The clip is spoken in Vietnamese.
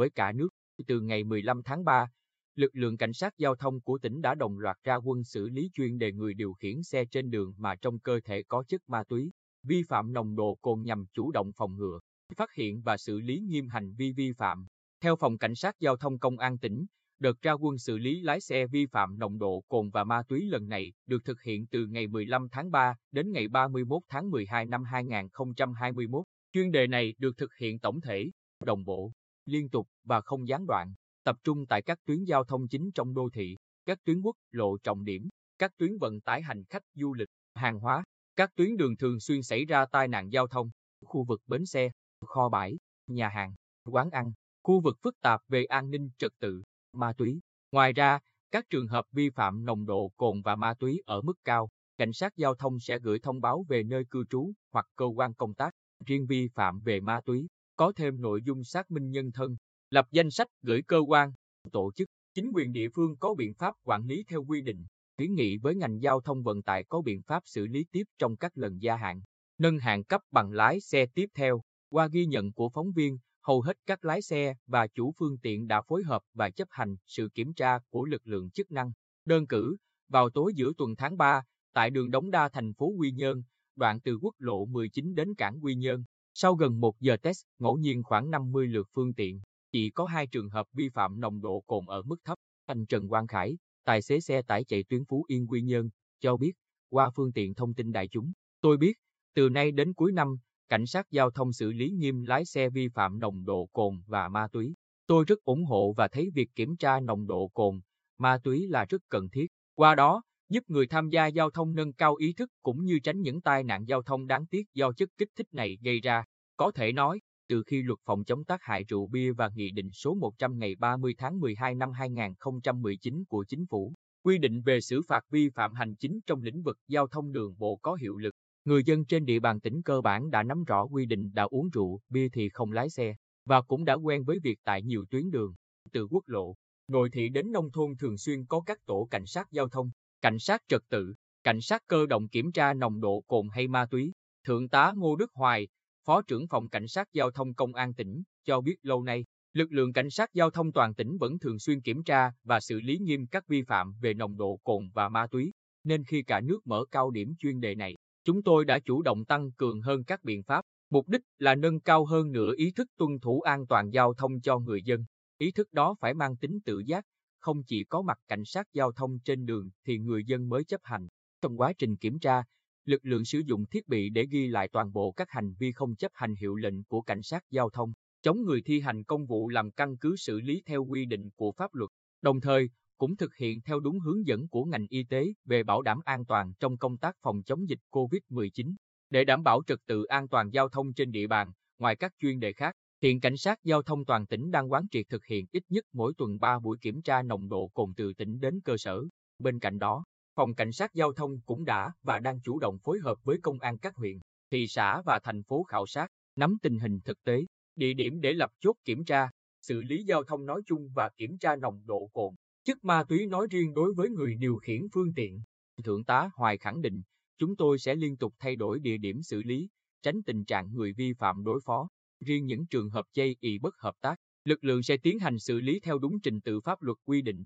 với cả nước. Từ ngày 15 tháng 3, lực lượng cảnh sát giao thông của tỉnh đã đồng loạt ra quân xử lý chuyên đề người điều khiển xe trên đường mà trong cơ thể có chất ma túy, vi phạm nồng độ cồn nhằm chủ động phòng ngừa, phát hiện và xử lý nghiêm hành vi vi phạm. Theo Phòng Cảnh sát Giao thông Công an tỉnh, đợt ra quân xử lý lái xe vi phạm nồng độ cồn và ma túy lần này được thực hiện từ ngày 15 tháng 3 đến ngày 31 tháng 12 năm 2021. Chuyên đề này được thực hiện tổng thể, đồng bộ, liên tục và không gián đoạn, tập trung tại các tuyến giao thông chính trong đô thị, các tuyến quốc lộ trọng điểm, các tuyến vận tải hành khách du lịch, hàng hóa, các tuyến đường thường xuyên xảy ra tai nạn giao thông, khu vực bến xe, kho bãi, nhà hàng, quán ăn, khu vực phức tạp về an ninh trật tự, ma túy. Ngoài ra, các trường hợp vi phạm nồng độ cồn và ma túy ở mức cao, cảnh sát giao thông sẽ gửi thông báo về nơi cư trú hoặc cơ quan công tác. Riêng vi phạm về ma túy, có thêm nội dung xác minh nhân thân, lập danh sách gửi cơ quan, tổ chức, chính quyền địa phương có biện pháp quản lý theo quy định, kiến nghị với ngành giao thông vận tải có biện pháp xử lý tiếp trong các lần gia hạn, nâng hạn cấp bằng lái xe tiếp theo. Qua ghi nhận của phóng viên, hầu hết các lái xe và chủ phương tiện đã phối hợp và chấp hành sự kiểm tra của lực lượng chức năng. Đơn cử, vào tối giữa tuần tháng 3, tại đường Đống Đa thành phố Quy Nhơn, đoạn từ quốc lộ 19 đến cảng Quy Nhơn, sau gần một giờ test, ngẫu nhiên khoảng 50 lượt phương tiện, chỉ có hai trường hợp vi phạm nồng độ cồn ở mức thấp. Anh Trần Quang Khải, tài xế xe tải chạy tuyến Phú Yên Quy Nhơn, cho biết, qua phương tiện thông tin đại chúng, tôi biết, từ nay đến cuối năm, cảnh sát giao thông xử lý nghiêm lái xe vi phạm nồng độ cồn và ma túy. Tôi rất ủng hộ và thấy việc kiểm tra nồng độ cồn, ma túy là rất cần thiết. Qua đó, giúp người tham gia giao thông nâng cao ý thức cũng như tránh những tai nạn giao thông đáng tiếc do chất kích thích này gây ra. Có thể nói, từ khi luật phòng chống tác hại rượu bia và Nghị định số 100 ngày 30 tháng 12 năm 2019 của Chính phủ, quy định về xử phạt vi phạm hành chính trong lĩnh vực giao thông đường bộ có hiệu lực. Người dân trên địa bàn tỉnh cơ bản đã nắm rõ quy định đã uống rượu, bia thì không lái xe, và cũng đã quen với việc tại nhiều tuyến đường, từ quốc lộ, nội thị đến nông thôn thường xuyên có các tổ cảnh sát giao thông, cảnh sát trật tự, cảnh sát cơ động kiểm tra nồng độ cồn hay ma túy. Thượng tá Ngô Đức Hoài, Phó trưởng phòng Cảnh sát Giao thông Công an tỉnh, cho biết lâu nay, lực lượng cảnh sát giao thông toàn tỉnh vẫn thường xuyên kiểm tra và xử lý nghiêm các vi phạm về nồng độ cồn và ma túy, nên khi cả nước mở cao điểm chuyên đề này, chúng tôi đã chủ động tăng cường hơn các biện pháp, mục đích là nâng cao hơn nữa ý thức tuân thủ an toàn giao thông cho người dân. Ý thức đó phải mang tính tự giác, không chỉ có mặt cảnh sát giao thông trên đường thì người dân mới chấp hành. Trong quá trình kiểm tra, lực lượng sử dụng thiết bị để ghi lại toàn bộ các hành vi không chấp hành hiệu lệnh của cảnh sát giao thông, chống người thi hành công vụ làm căn cứ xử lý theo quy định của pháp luật. Đồng thời, cũng thực hiện theo đúng hướng dẫn của ngành y tế về bảo đảm an toàn trong công tác phòng chống dịch COVID-19. Để đảm bảo trật tự an toàn giao thông trên địa bàn, ngoài các chuyên đề khác, hiện cảnh sát giao thông toàn tỉnh đang quán triệt thực hiện ít nhất mỗi tuần 3 buổi kiểm tra nồng độ cồn từ tỉnh đến cơ sở. Bên cạnh đó, Phòng Cảnh sát Giao thông cũng đã và đang chủ động phối hợp với công an các huyện, thị xã và thành phố khảo sát, nắm tình hình thực tế, địa điểm để lập chốt kiểm tra, xử lý giao thông nói chung và kiểm tra nồng độ cồn, chất ma túy nói riêng đối với người điều khiển phương tiện. Thượng tá Hoài khẳng định, chúng tôi sẽ liên tục thay đổi địa điểm xử lý, tránh tình trạng người vi phạm đối phó. Riêng những trường hợp chây ì bất hợp tác, lực lượng sẽ tiến hành xử lý theo đúng trình tự pháp luật quy định.